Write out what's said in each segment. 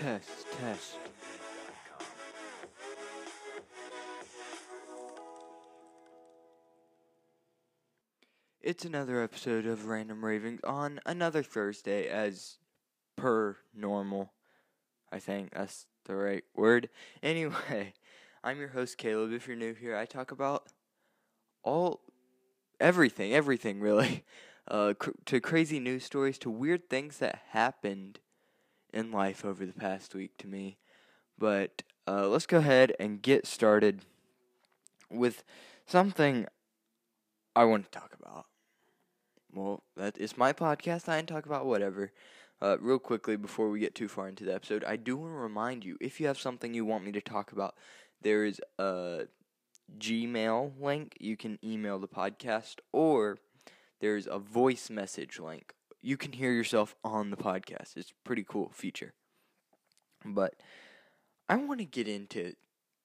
test, test. It's another episode of Random Ravings on another Thursday, as per normal. I think that's the right word. Anyway, I'm your host Caleb. If you're new here, I talk about all everything, everything really, uh, cr- to crazy news stories, to weird things that happened in life over the past week to me. But uh, let's go ahead and get started with something I want to talk about. Well, that is my podcast. I can talk about whatever. Uh, real quickly, before we get too far into the episode, I do want to remind you if you have something you want me to talk about, there is a Gmail link. You can email the podcast, or there's a voice message link. You can hear yourself on the podcast. It's pretty cool feature. But I want to get into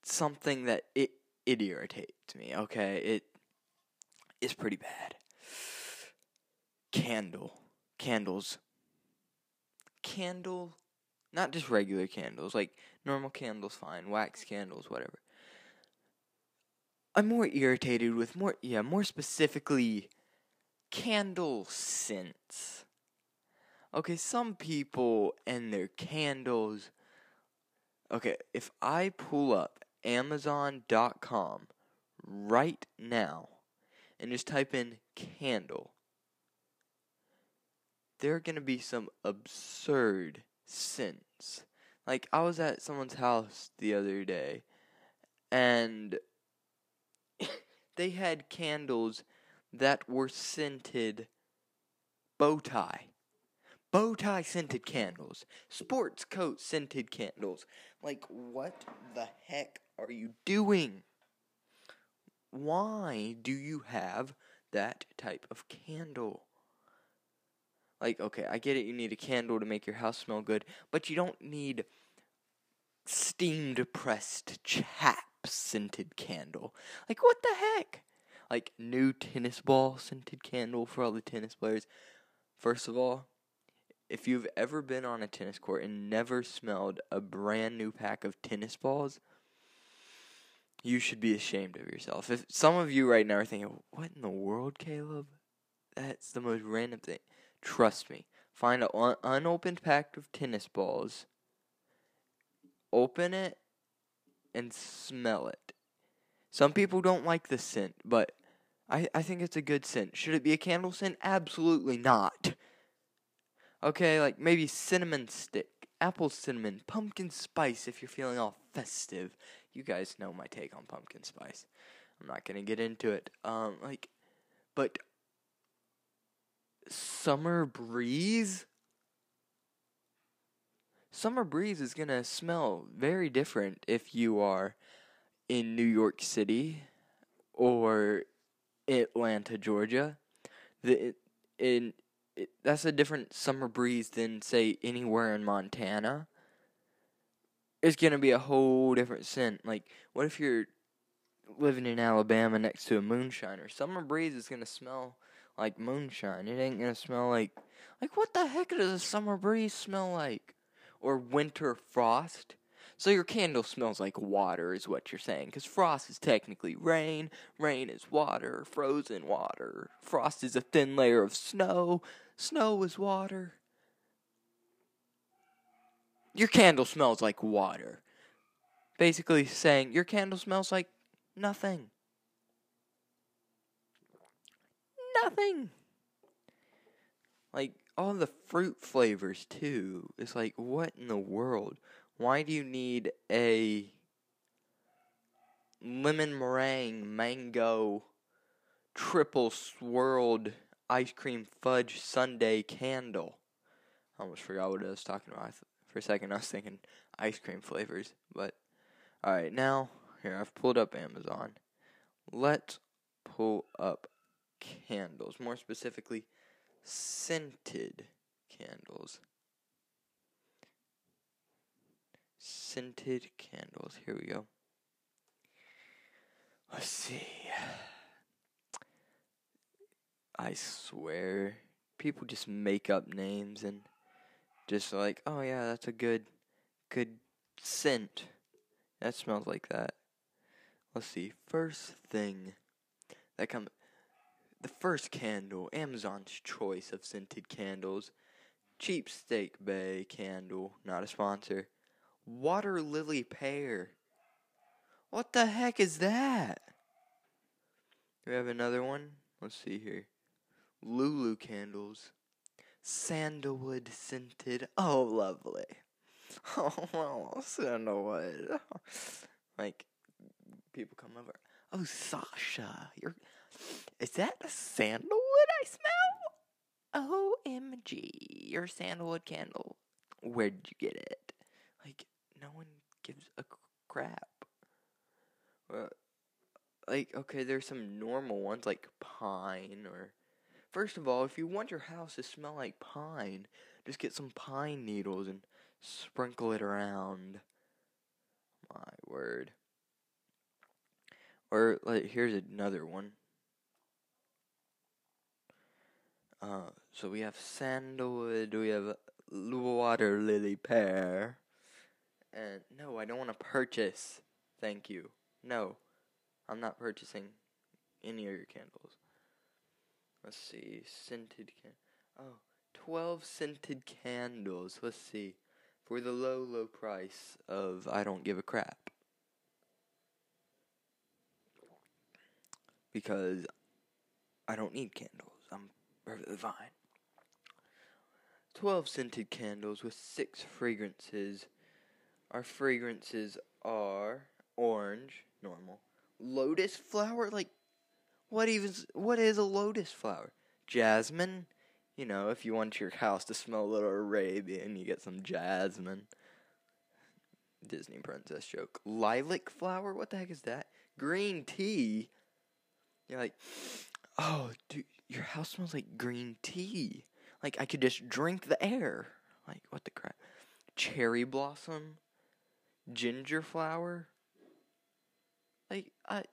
something that it it irritates me. Okay, it is pretty bad. Candle, candles, candle, not just regular candles, like normal candles, fine, wax candles, whatever. I'm more irritated with more, yeah, more specifically, candle scents. Okay, some people and their candles. Okay, if I pull up Amazon.com right now and just type in candle, there are going to be some absurd scents. Like, I was at someone's house the other day, and they had candles that were scented bow tie. Bow tie scented candles. Sports coat scented candles. Like, what the heck are you doing? Why do you have that type of candle? Like, okay, I get it, you need a candle to make your house smell good, but you don't need steamed pressed chap scented candle. Like, what the heck? Like, new tennis ball scented candle for all the tennis players. First of all, if you've ever been on a tennis court and never smelled a brand new pack of tennis balls, you should be ashamed of yourself. If some of you right now are thinking, "What in the world, Caleb?" That's the most random thing. Trust me. Find an un- unopened pack of tennis balls. Open it and smell it. Some people don't like the scent, but I, I think it's a good scent. Should it be a candle scent? Absolutely not. Okay, like maybe cinnamon stick, apple cinnamon, pumpkin spice if you're feeling all festive. You guys know my take on pumpkin spice. I'm not gonna get into it. Um, like, but summer breeze. Summer breeze is gonna smell very different if you are in New York City or Atlanta, Georgia. The in it, that's a different summer breeze than say anywhere in Montana. It's gonna be a whole different scent. Like, what if you're living in Alabama next to a moonshiner? Summer breeze is gonna smell like moonshine. It ain't gonna smell like like what the heck does a summer breeze smell like? Or winter frost? So your candle smells like water, is what you're saying. Because frost is technically rain, rain is water, frozen water. Frost is a thin layer of snow, snow is water. Your candle smells like water. Basically saying your candle smells like nothing. Nothing. Like all the fruit flavors too. It's like what in the world? Why do you need a lemon meringue mango triple swirled ice cream fudge sundae candle? I almost forgot what I was talking about. For a second, I was thinking ice cream flavors. But alright, now here I've pulled up Amazon. Let's pull up candles, more specifically, scented candles. Scented candles. Here we go. Let's see. I swear, people just make up names and just like, oh yeah, that's a good, good scent. That smells like that. Let's see. First thing that comes. The first candle, Amazon's choice of scented candles. Chesapeake Bay candle, not a sponsor. Water Lily Pear. What the heck is that? We have another one? Let's see here. Lulu candles. Sandalwood scented. Oh, lovely. Oh, sandalwood. Like, people come over. Oh, Sasha, you're. Is that a sandalwood I smell? OMG, your sandalwood candle. Where'd you get it? Like, no one gives a crap. Uh, like, okay, there's some normal ones like pine or. First of all, if you want your house to smell like pine, just get some pine needles and sprinkle it around. My word. Or like here's another one. Uh, so we have sandalwood, we have water lily pear, and no, I don't want to purchase. Thank you. No, I'm not purchasing any of your candles. Let's see, scented can. Oh, 12 scented candles. Let's see, for the low, low price of I don't give a crap. Because I don't need candles. I'm perfectly fine. 12 scented candles with 6 fragrances. Our fragrances are orange, normal. Lotus flower, like what even what is a lotus flower? Jasmine, you know, if you want your house to smell a little Arabian, you get some jasmine. Disney princess joke. Lilac flower, what the heck is that? Green tea. You're like, oh, dude, your house smells like green tea. Like I could just drink the air. Like what the crap? Cherry blossom, ginger flower. Like I,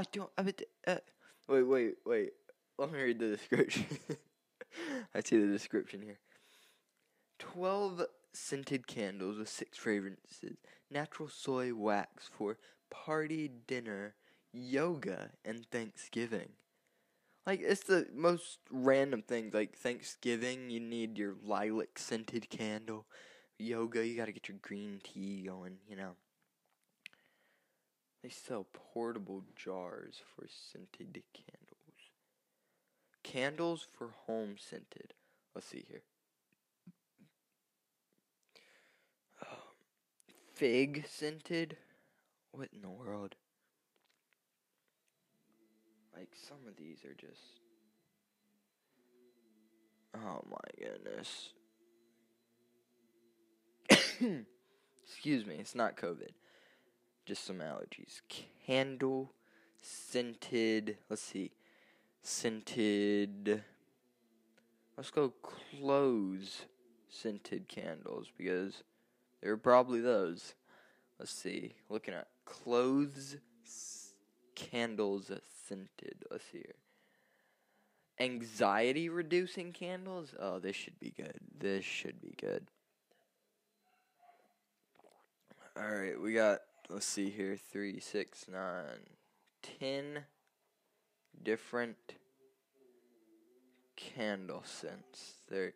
I don't. I mean, uh, wait, wait, wait. Let me read the description. I see the description here. Twelve scented candles with six fragrances, natural soy wax for party, dinner, yoga, and Thanksgiving. Like it's the most random things. Like Thanksgiving, you need your lilac scented candle. Yoga, you gotta get your green tea going. You know. They sell portable jars for scented candles. Candles for home scented. Let's see here. Um, fig scented. What in the world? Like some of these are just. Oh my goodness. Excuse me, it's not COVID. Just some allergies. Candle scented. Let's see. Scented. Let's go clothes scented candles because there are probably those. Let's see. Looking at clothes candles scented. Let's see here. Anxiety reducing candles. Oh, this should be good. This should be good. All right, we got. Let's see here. Three, six, nine, ten different candle scents. They're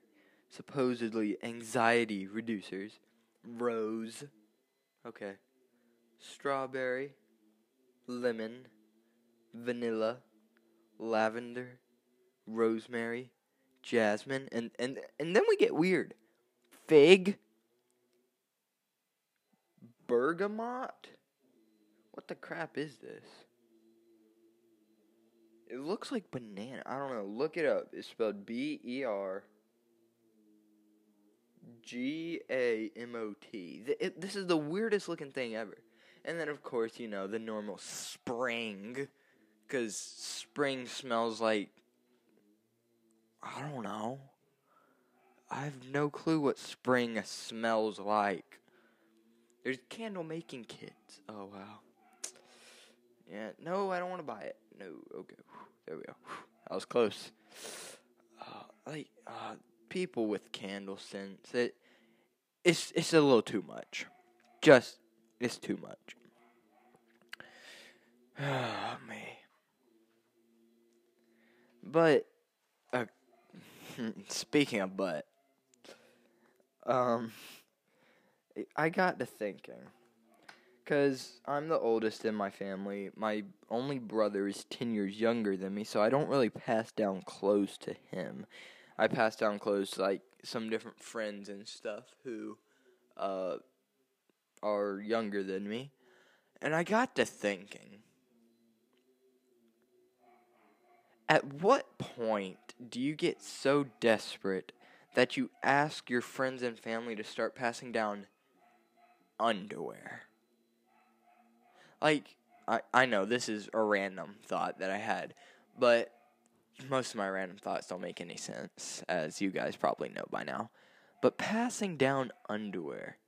supposedly anxiety reducers. Rose. Okay. Strawberry. Lemon vanilla, lavender, rosemary, jasmine, and and and then we get weird. Fig, bergamot. What the crap is this? It looks like banana. I don't know. Look it up. It's spelled B E R G A M O T. This is the weirdest looking thing ever. And then, of course, you know, the normal spring because spring smells like. I don't know. I have no clue what spring smells like. There's candle making kits. Oh, wow. Yeah, no, I don't want to buy it. No, okay. There we go. That was close. Uh, like, uh, people with candle scents, it, it's it's a little too much. Just it's too much. Oh me. But uh, speaking of but, um, I got to thinking. Because I'm the oldest in my family. My only brother is 10 years younger than me, so I don't really pass down clothes to him. I pass down clothes to, like, some different friends and stuff who uh, are younger than me. And I got to thinking. At what point do you get so desperate that you ask your friends and family to start passing down underwear? Like, I, I know this is a random thought that I had, but most of my random thoughts don't make any sense, as you guys probably know by now. But passing down underwear.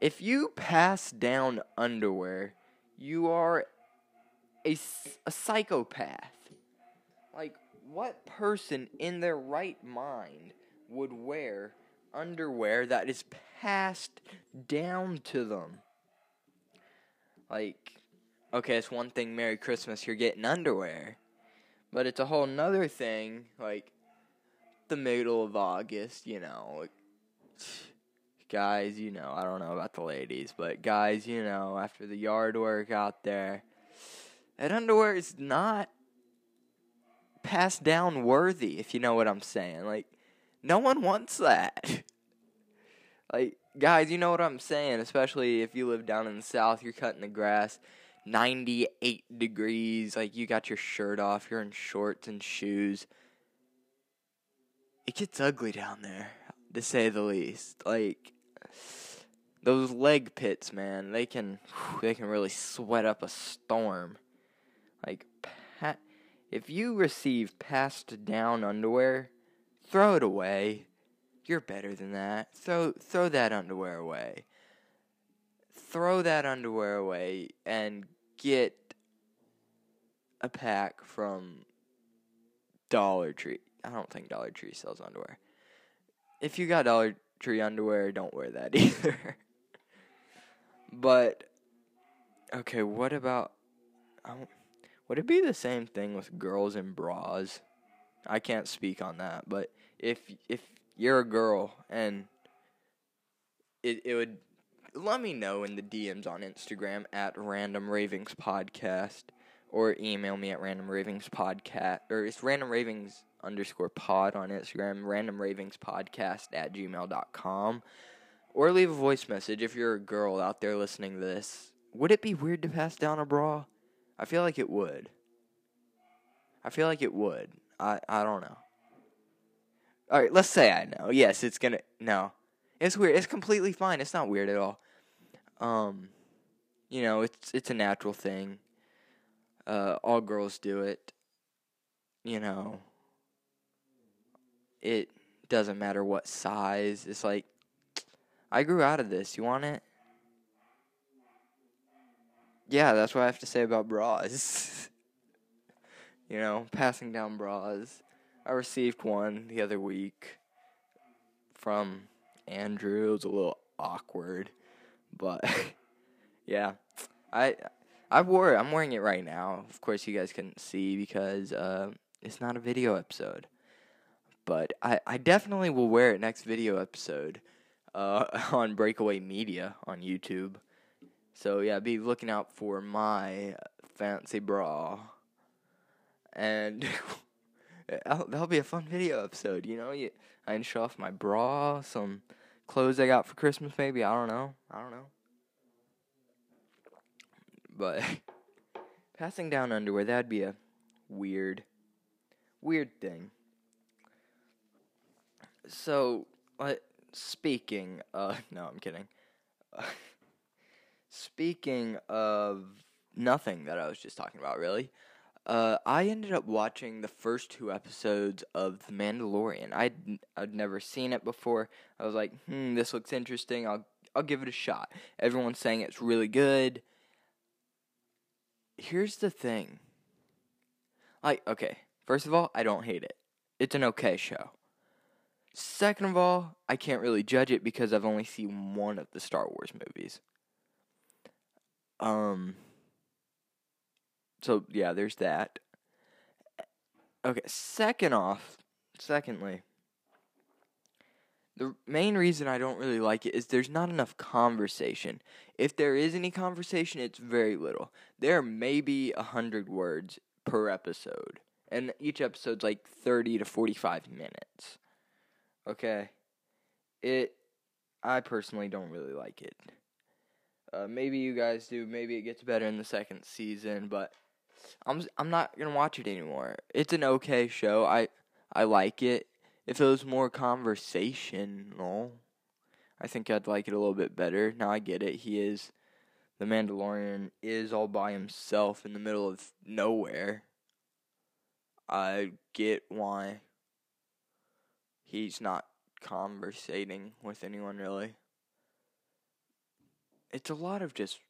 If you pass down underwear, you are a, a psychopath. Like, what person in their right mind would wear underwear that is passed down to them? Like, okay, it's one thing, Merry Christmas, you're getting underwear. But it's a whole nother thing, like, the middle of August, you know. Like, guys, you know, I don't know about the ladies, but guys, you know, after the yard work out there, that underwear is not passed down worthy, if you know what I'm saying. Like, no one wants that. like, guys, you know what I'm saying, especially if you live down in the south, you're cutting the grass 98 degrees, like you got your shirt off, you're in shorts and shoes. It gets ugly down there, to say the least. Like those leg pits, man, they can they can really sweat up a storm. Like if you receive passed down underwear, throw it away. You're better than that. Throw throw that underwear away. Throw that underwear away and get a pack from Dollar Tree. I don't think Dollar Tree sells underwear. If you got Dollar Tree underwear, don't wear that either. but okay, what about would it be the same thing with girls in bras? I can't speak on that, but if if you're a girl and it it would let me know in the DMs on Instagram at Random Ravings Podcast or email me at Random Ravings Podcast or it's Random Ravings underscore pod on Instagram, Random Ravings Podcast at gmail.com. Or leave a voice message if you're a girl out there listening to this. Would it be weird to pass down a bra? I feel like it would. I feel like it would. I, I don't know. All right, let's say I know. Yes, it's gonna. No, it's weird. It's completely fine. It's not weird at all. Um, you know, it's it's a natural thing. Uh, all girls do it. You know, it doesn't matter what size. It's like I grew out of this. You want it? Yeah, that's what I have to say about bras. you know, passing down bras. I received one the other week from Andrew. It was a little awkward, but yeah, I I wore it. I'm wearing it right now. Of course, you guys couldn't see because uh, it's not a video episode, but I I definitely will wear it next video episode uh, on Breakaway Media on YouTube. So yeah, be looking out for my fancy bra, and that'll be a fun video episode. You know, you, I can show off my bra, some clothes I got for Christmas, maybe. I don't know. I don't know. But passing down underwear, that'd be a weird, weird thing. So, uh, speaking, uh, no, I'm kidding. Speaking of nothing that I was just talking about, really. Uh, I ended up watching the first two episodes of The Mandalorian. I'd I'd never seen it before. I was like, hmm, this looks interesting. I'll I'll give it a shot. Everyone's saying it's really good. Here's the thing. Like, okay, first of all, I don't hate it. It's an okay show. Second of all, I can't really judge it because I've only seen one of the Star Wars movies. Um so yeah, there's that. Okay, second off, secondly, the main reason I don't really like it is there's not enough conversation. If there is any conversation, it's very little. There may be a hundred words per episode, and each episode's like thirty to forty-five minutes. Okay, it. I personally don't really like it. Uh, maybe you guys do. Maybe it gets better in the second season, but I'm I'm not gonna watch it anymore. It's an okay show. I I like it if it was more conversational, I think I'd like it a little bit better. Now I get it. He is the Mandalorian is all by himself in the middle of nowhere. I get why he's not conversating with anyone really. It's a lot of just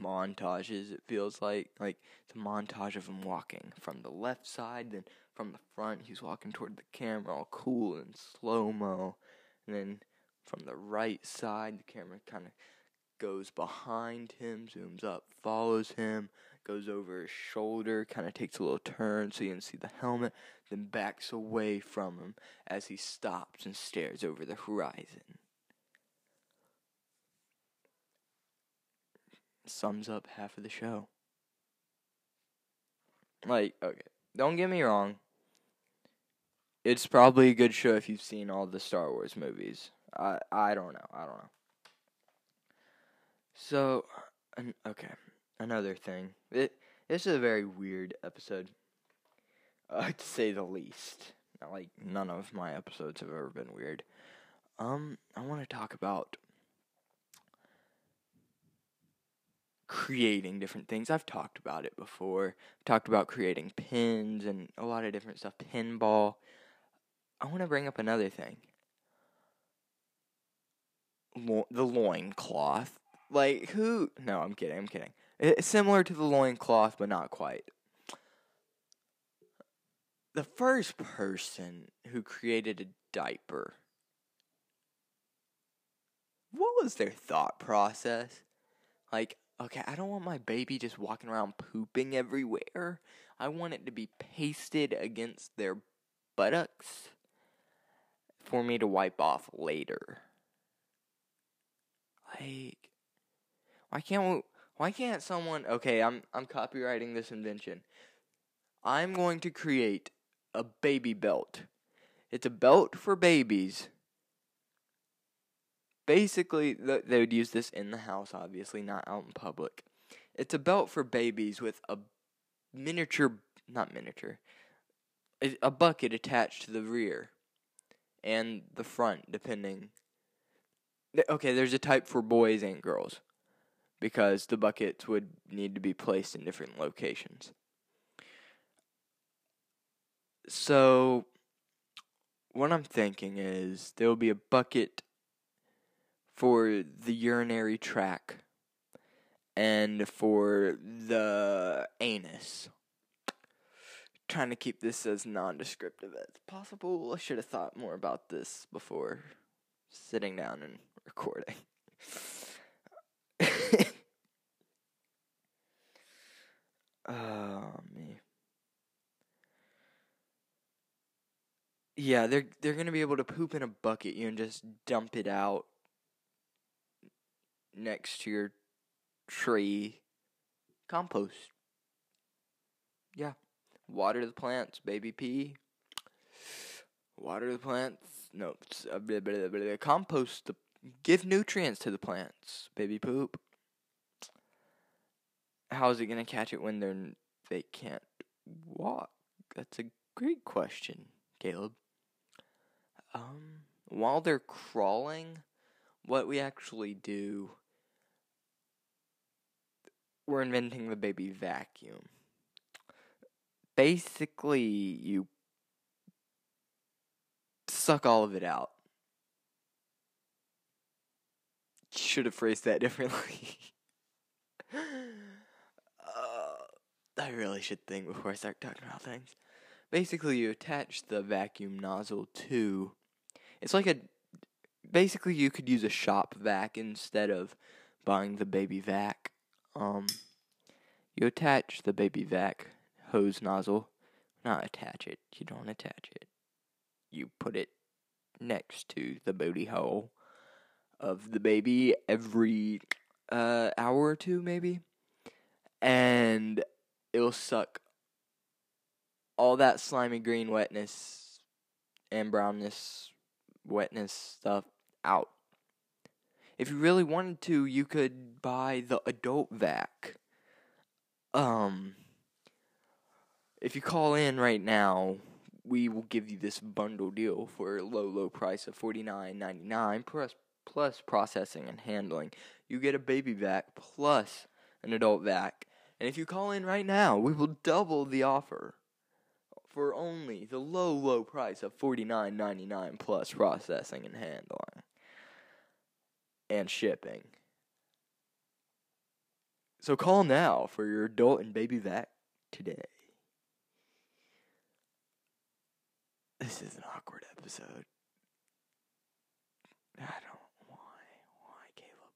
montages it feels like like it's a montage of him walking from the left side then from the front, he's walking toward the camera all cool and slow mo. And then from the right side, the camera kind of goes behind him, zooms up, follows him, goes over his shoulder, kind of takes a little turn so you can see the helmet, then backs away from him as he stops and stares over the horizon. Sums up half of the show. Like, okay, don't get me wrong. It's probably a good show if you've seen all the Star Wars movies. I I don't know. I don't know. So, an, okay, another thing. It this is a very weird episode, uh, to say the least. Like none of my episodes have ever been weird. Um, I want to talk about creating different things. I've talked about it before. I've talked about creating pins and a lot of different stuff. Pinball. I want to bring up another thing. Lo- the loincloth. Like, who? No, I'm kidding, I'm kidding. It's similar to the loincloth, but not quite. The first person who created a diaper. What was their thought process? Like, okay, I don't want my baby just walking around pooping everywhere. I want it to be pasted against their buttocks for me to wipe off later. Like, why can't we, why can't someone? Okay, I'm I'm copyrighting this invention. I'm going to create a baby belt. It's a belt for babies. Basically, they would use this in the house, obviously, not out in public. It's a belt for babies with a miniature, not miniature, a bucket attached to the rear and the front, depending. Okay, there's a type for boys and girls because the buckets would need to be placed in different locations. So, what I'm thinking is there will be a bucket for the urinary tract and for the anus trying to keep this as non-descriptive as possible. I should have thought more about this before sitting down and recording. oh me. Yeah, they're they're gonna be able to poop in a bucket. You and just dump it out next to your tree compost. Yeah. Water the plants, baby pee. Water the plants. No, uh, blah, blah, blah, compost. The, give nutrients to the plants, baby poop. How is it gonna catch it when they're they can't walk? That's a great question, Caleb. Um, while they're crawling, what we actually do, we're inventing the baby vacuum basically you suck all of it out. Should have phrased that differently. uh, I really should think before I start talking about things. Basically, you attach the vacuum nozzle to It's like a basically you could use a shop vac instead of buying the baby vac. Um, you attach the baby vac hose nozzle, not attach it. You don't attach it. You put it next to the booty hole of the baby every uh, hour or two, maybe, and it'll suck all that slimy green wetness and brownness, wetness stuff out. If you really wanted to, you could buy the adult vac. Um, if you call in right now, we will give you this bundle deal for a low, low price of forty nine ninety nine plus plus processing and handling. You get a baby vac plus an adult vac. And if you call in right now, we will double the offer for only the low, low price of forty nine ninety nine plus processing and handling and shipping. So call now for your adult and baby vac today. This is an awkward episode. I don't. Why? Why, Caleb?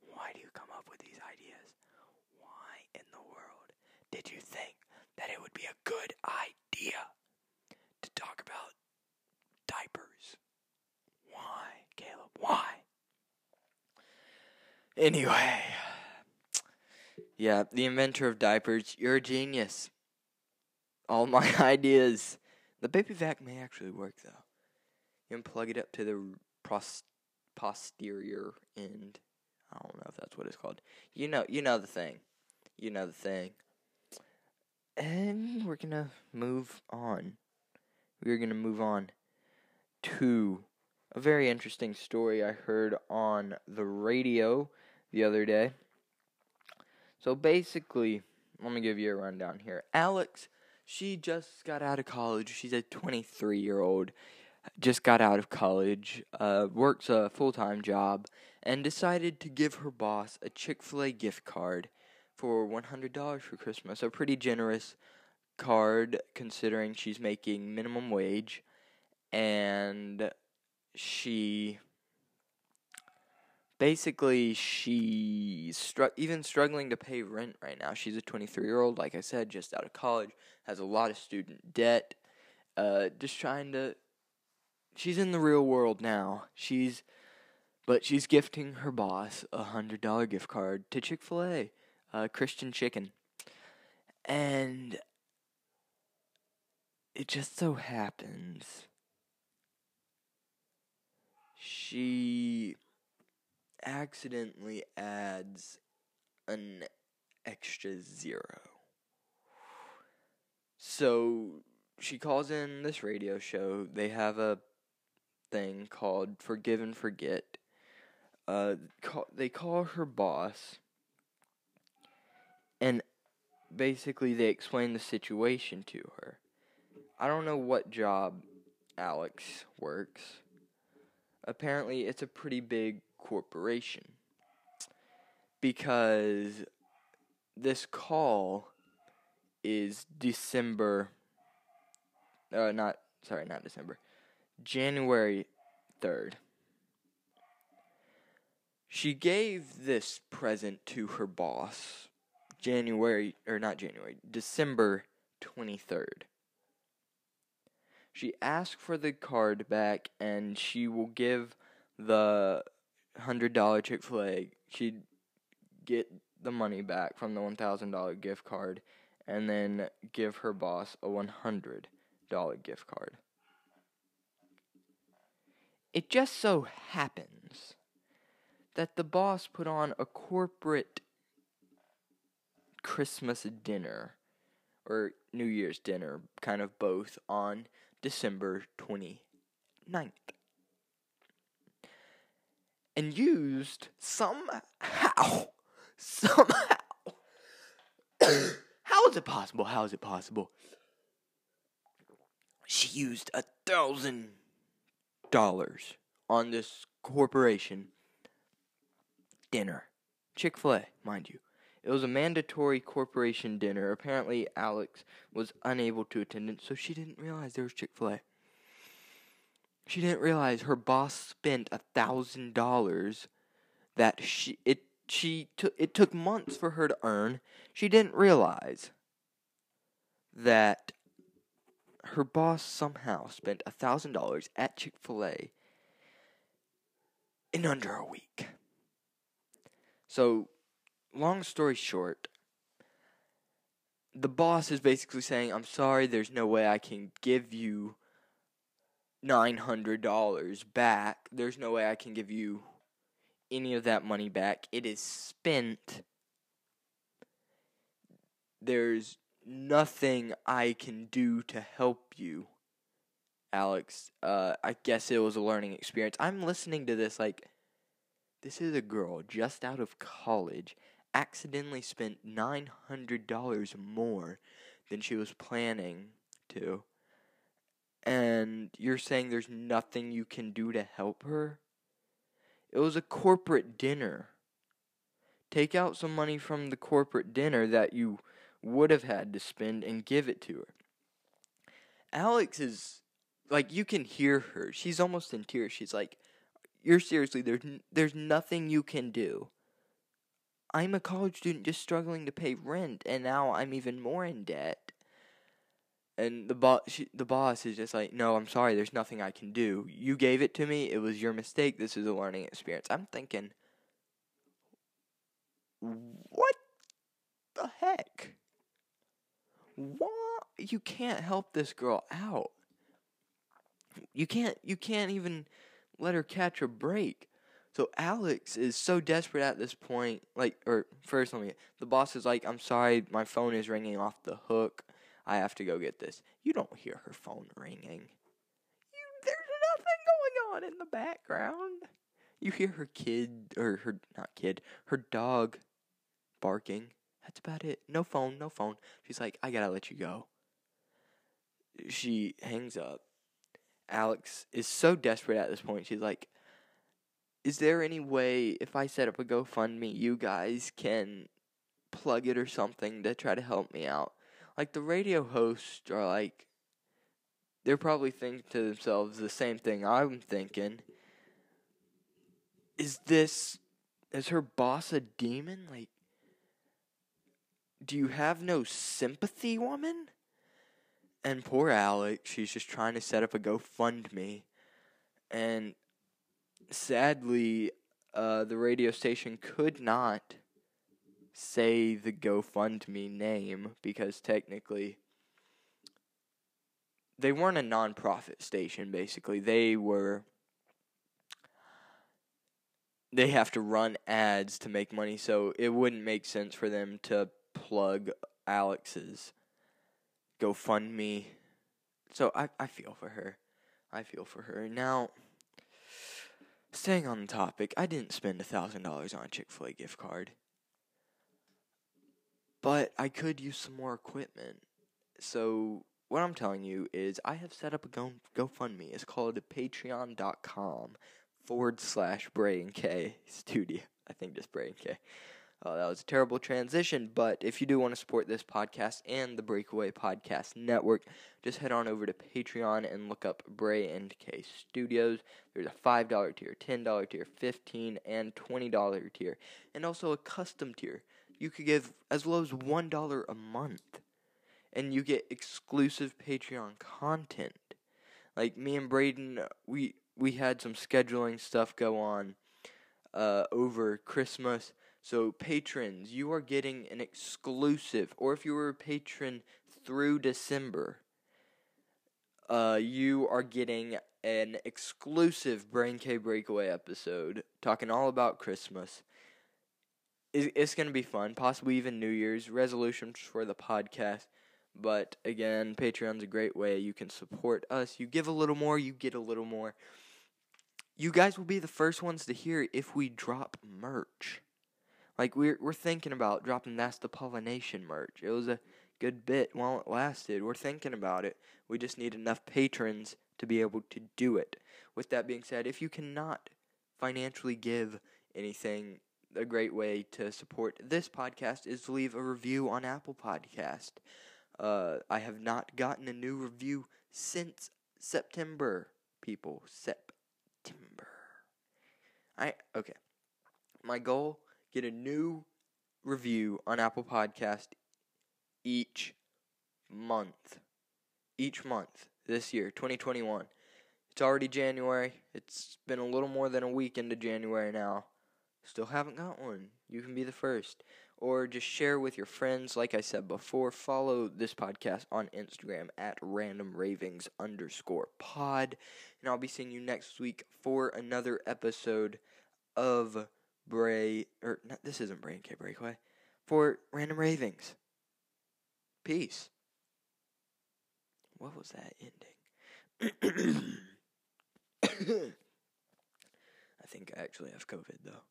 Why do you come up with these ideas? Why in the world did you think that it would be a good idea to talk about diapers? Why, Caleb? Why? Anyway. Yeah, the inventor of diapers, you're a genius. All my ideas. The baby vac may actually work though. You can plug it up to the pros- posterior end. I don't know if that's what it's called. You know, you know the thing. You know the thing. And we're gonna move on. We're gonna move on to a very interesting story I heard on the radio the other day. So basically, let me give you a rundown here. Alex she just got out of college. She's a 23 year old, just got out of college, uh, works a full time job, and decided to give her boss a Chick fil A gift card for $100 for Christmas. A pretty generous card considering she's making minimum wage and she basically she's str- even struggling to pay rent right now. She's a 23 year old, like I said, just out of college, has a lot of student debt, uh, just trying to. She's in the real world now. She's, but she's gifting her boss a hundred dollar gift card to Chick Fil A, uh, Christian Chicken, and it just so happens she accidentally adds an extra zero. So she calls in this radio show. They have a thing called Forgive and Forget. Uh, call, they call her boss, and basically they explain the situation to her. I don't know what job Alex works. Apparently, it's a pretty big corporation because this call is December uh not sorry, not December. January 3rd. She gave this present to her boss January or not January, December 23rd. She asked for the card back and she will give the hundred dollar Chick Fil A, she'd get the money back from the one thousand dollar gift card, and then give her boss a one hundred dollar gift card. It just so happens that the boss put on a corporate Christmas dinner or New Year's dinner, kind of both, on December 29th and used somehow, somehow. How is it possible? How is it possible? She used a thousand dollars on this corporation dinner. Chick fil A, mind you. It was a mandatory corporation dinner. Apparently, Alex was unable to attend it, so she didn't realize there was Chick fil A. She didn't realize her boss spent a thousand dollars that she it she took it took months for her to earn. She didn't realize that her boss somehow spent a thousand dollars at Chick fil A in under a week. So long story short, the boss is basically saying, I'm sorry, there's no way I can give you $900 back. There's no way I can give you any of that money back. It is spent. There's nothing I can do to help you, Alex. Uh, I guess it was a learning experience. I'm listening to this like this is a girl just out of college accidentally spent $900 more than she was planning to. And you're saying there's nothing you can do to help her? It was a corporate dinner. Take out some money from the corporate dinner that you would have had to spend and give it to her. Alex is like you can hear her. She's almost in tears. She's like, you're seriously there's there's nothing you can do. I'm a college student just struggling to pay rent, and now I'm even more in debt. And the boss, the boss is just like, no, I'm sorry, there's nothing I can do. You gave it to me. It was your mistake. This is a learning experience. I'm thinking, what the heck? What? You can't help this girl out. You can't. You can't even let her catch a break. So Alex is so desperate at this point. Like, or first, let me. The boss is like, "I'm sorry, my phone is ringing off the hook. I have to go get this." You don't hear her phone ringing. You, there's nothing going on in the background. You hear her kid, or her not kid, her dog, barking. That's about it. No phone, no phone. She's like, "I gotta let you go." She hangs up Alex is so desperate at this point. She's like, Is there any way if I set up a GoFundMe, you guys can plug it or something to try to help me out? Like, the radio hosts are like, they're probably thinking to themselves the same thing I'm thinking. Is this, is her boss a demon? Like, do you have no sympathy, woman? And poor Alex, she's just trying to set up a GoFundMe. And sadly, uh, the radio station could not say the GoFundMe name because technically they weren't a nonprofit station, basically. They were. They have to run ads to make money, so it wouldn't make sense for them to plug Alex's GoFundMe. So I, I feel for her. I feel for her. Now, staying on the topic, I didn't spend a thousand dollars on a Chick fil A gift card. But I could use some more equipment. So what I'm telling you is I have set up a Go GoFundMe. It's called patreon.com forward slash Bray and Cay studio. I think just Bray and Cay. Uh, that was a terrible transition, but if you do want to support this podcast and the Breakaway Podcast Network, just head on over to Patreon and look up Bray and Cay Studios. There's a $5 tier, $10 tier, 15 and $20 tier, and also a custom tier. You could give as low as $1 a month, and you get exclusive Patreon content. Like me and Braden, we we had some scheduling stuff go on uh, over Christmas so, patrons, you are getting an exclusive, or if you were a patron through December, uh, you are getting an exclusive Brain K Breakaway episode talking all about Christmas. It's going to be fun, possibly even New Year's resolutions for the podcast. But again, Patreon's a great way you can support us. You give a little more, you get a little more. You guys will be the first ones to hear if we drop merch. Like we're we're thinking about dropping that's the pollination merch. It was a good bit while it lasted. We're thinking about it. We just need enough patrons to be able to do it. With that being said, if you cannot financially give anything, a great way to support this podcast is to leave a review on Apple Podcast. Uh, I have not gotten a new review since September people. September. I okay. My goal: get a new review on Apple Podcast each month. Each month this year, 2021. It's already January. It's been a little more than a week into January now. Still haven't got one. You can be the first. Or just share with your friends. Like I said before, follow this podcast on Instagram at random ravings underscore pod. And I'll be seeing you next week for another episode of Bray. Or, not, this isn't Bray and Cay Breakaway. For Random Ravings. Peace. What was that ending? I think I actually have COVID though.